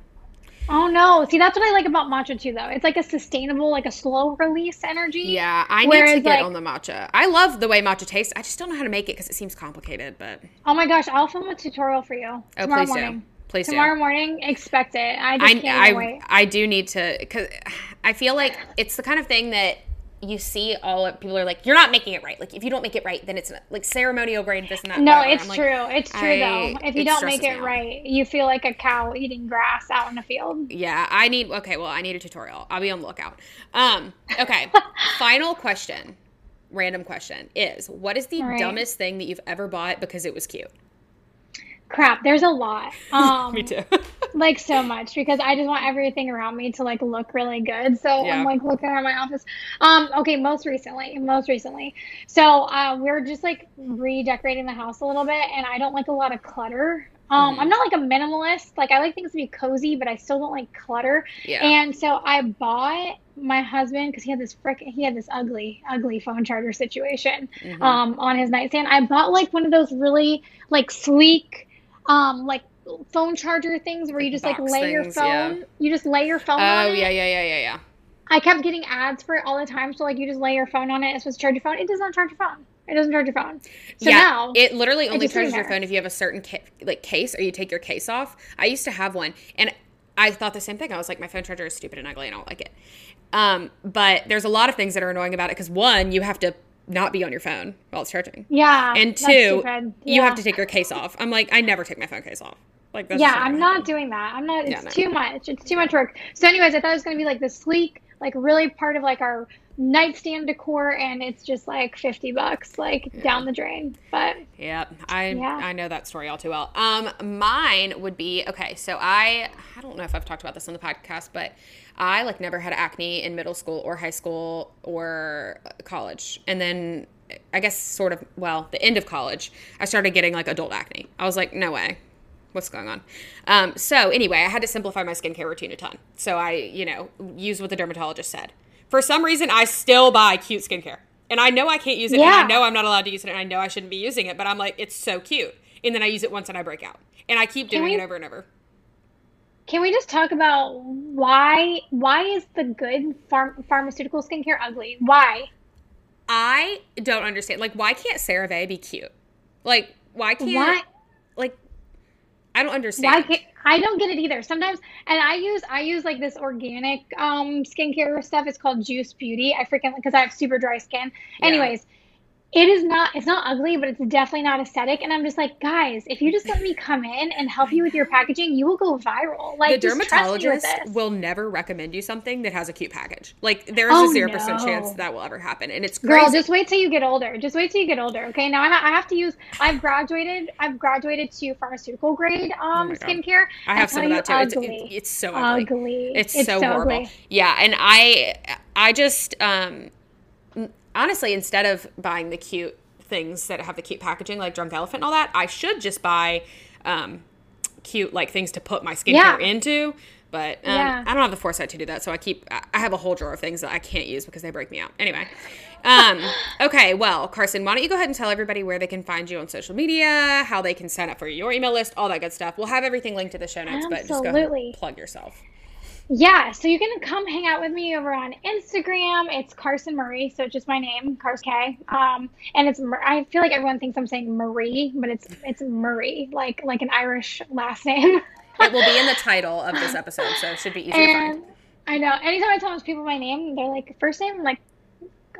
Oh no. See, that's what I like about matcha too though. It's like a sustainable, like a slow release energy. Yeah, I need to get like- on the matcha. I love the way matcha tastes. I just don't know how to make it because it seems complicated. But Oh my gosh, I'll film a tutorial for you oh, tomorrow please morning. do, please Tomorrow do. morning, expect it. I just I can't I, wait. I do need to because I feel like it's the kind of thing that you see all of, people are like, you're not making it right. Like if you don't make it right, then it's not, like ceremonial grade this and that. No, whatever. it's I'm like, true. It's true I- though. If you don't make it right, you feel like a cow eating grass out in a field. Yeah, I need. Okay, well, I need a tutorial. I'll be on the lookout. Um. Okay. *laughs* final question. Random question is: What is the right. dumbest thing that you've ever bought because it was cute? Crap, there's a lot. *laughs* Um, Me too. *laughs* like so much because I just want everything around me to like look really good. So Yeah. I'm like looking at my office. Um, okay, most recently, most recently. So uh, we're just like redecorating the house a little bit, and I don't like a lot of clutter. Um, Mhm. I'm not like a minimalist. Like I like things to be cozy, but I still don't like clutter. yeah. And so I bought my husband because he had this frick he had this ugly, ugly phone charger situation Mhm. um, on his nightstand. I bought like one of those really like sleek, um, like phone charger things where you just like lay your phone. yeah. You just lay your phone Oh on it. Oh yeah, yeah, yeah, yeah, yeah. I kept getting ads for it all the time. So like you just lay your phone on it. It's supposed to charge your phone. It does not charge your phone. It doesn't charge your phone. So yeah, now it literally only charges your phone if you have a certain ca- like case or you take your case off. I used to have one, and I thought the same thing. I was like, my phone charger is stupid and ugly, and I don't like it. Um, but there's a lot of things that are annoying about it because one, you have to not be on your phone while it's charging, yeah. and two, stupid. you have to take your case off. I'm like, I never take my phone case off. Like, that's yeah, I'm not doing that. I'm not. Yeah, no. too much. It's too much work. So, anyways, I thought it was gonna be like this sleek, like really part of like our nightstand decor, and it's just like fifty bucks, like down the drain. But Yep, I Yeah. I know that story all too well. Um, mine would be okay. So I I don't know if I've talked about this on the podcast, but I like never had acne in middle school or high school or college, and then I guess sort of well the end of college I started getting like adult acne. I was like, no way. What's going on? Um, so anyway, I had to simplify my skincare routine a ton. So I, you know, use what the dermatologist said. For some reason, I still buy cute skincare. And I know I can't use it, and I know I'm not allowed to use it, and I know I shouldn't be using it, but I'm like, it's so cute. And then I use it once and I break out. And I keep doing we- it over and over. can we just talk about why why is the good pharm- pharmaceutical skincare ugly? Why? I don't understand. Like, why can't CeraVe be cute? Like, why can't, Why? like, I don't understand. Why can't I don't get it either. Sometimes, and I use I use like this organic um skincare stuff. It's called Juice Beauty. I freaking because I have super dry skin. Yeah. Anyways, it is not it's not ugly, but it's definitely not aesthetic. And I'm just like, guys, if you just let me come in and help you with your packaging, you will go viral. Like the just trust me with dermatologist will never recommend you something that has a cute package. Like there's Oh, a zero percent no. chance that will ever happen, and it's Girl, just wait till you get older. Just wait till you get older. Okay. Now I, ha- I have to use. I've graduated. I've graduated to pharmaceutical grade um Oh skincare. I have some of that too. It's, ugly. it's, it's so ugly. ugly. It's, so, horrible. ugly. Yeah, and I I just um honestly instead of buying the cute things that have the cute packaging like Drunk Elephant and all that, I should just buy um cute like things to put my skincare Yeah. into. But um, Yeah. I don't have the foresight to do that, so I keep. I have a whole drawer of things that I can't use because they break me out. Anyway, um, *laughs* okay. Well, Carson, why don't you go ahead and tell everybody where they can find you on social media, how they can sign up for your email list, all that good stuff. We'll have everything linked to the show notes, but just go plug yourself. Yeah, so you can come hang out with me over on Instagram. It's Carson Murray, so just my name, Carson K. Um, and it's I feel like everyone thinks I'm saying Marie, but it's it's Murray, like like an Irish last name. *laughs* It will be in the title of this episode, so it should be easy to and find. I know. Anytime I tell people my name, they're like, first name? I'm like,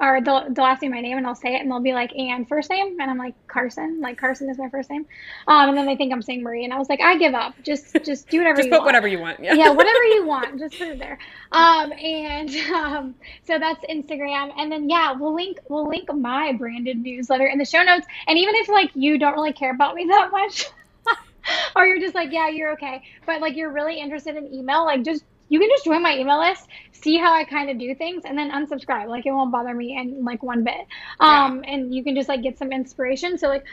or they'll, they'll ask me my name and I'll say it and they'll be like, and first name? And I'm like, Carson. Like, Carson is my first name. Um, and then they think I'm saying Marie. And I was like, I give up. Just just do whatever you want. just you put want. whatever you want. Yeah. yeah, whatever you *laughs* want. Just put it there. Um, and *laughs* um, so that's Instagram. And then, yeah, we'll link, we'll link my branded newsletter in the show notes. And even if like you don't really care about me *laughs* that much, or you're just like, yeah, you're okay. But like you're really interested in email, like just you can just join my email list, see how I kind of do things, and then unsubscribe. Like it won't bother me in like one bit. Um, yeah. and you can just like get some inspiration. So like,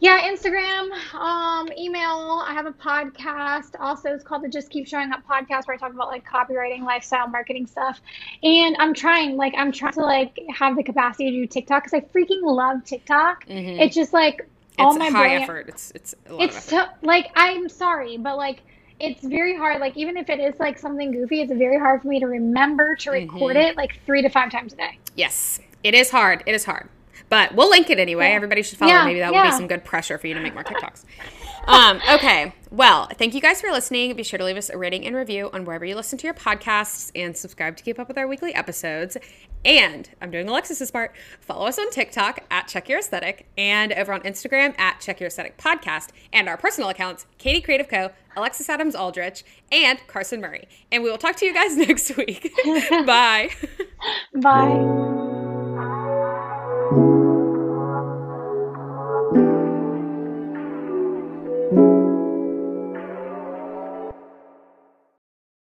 yeah, Instagram, um, email. I have a podcast. Also, it's called the Just Keep Showing Up podcast, where I talk about like copywriting, lifestyle, marketing stuff. And I'm trying, like, I'm trying to like have the capacity to do TikTok because I freaking love TikTok. Mm-hmm. It's just like it's all my high effort. It's it's it's so, like I'm sorry, but like it's very hard. Like even if it is like something goofy, it's very hard for me to remember to record mm-hmm. it like three to five times a day. Yes, it is hard. It is hard, but we'll link it anyway. Yeah. Everybody should follow. Yeah, Maybe that yeah. will be some good pressure for you to make more TikToks. Um, okay. Well, thank you guys for listening. Be sure to leave us a rating and review on wherever you listen to your podcasts and subscribe to keep up with our weekly episodes. And I'm doing Alexis's part. Follow us on TikTok at Check Your Aesthetic and over on Instagram at Check Your Aesthetic Podcast and our personal accounts, Katie Creative Co., Alexis Adams Aldrich, and Carson Murray. And we will talk to you guys *laughs* next week. *laughs* Bye. Bye.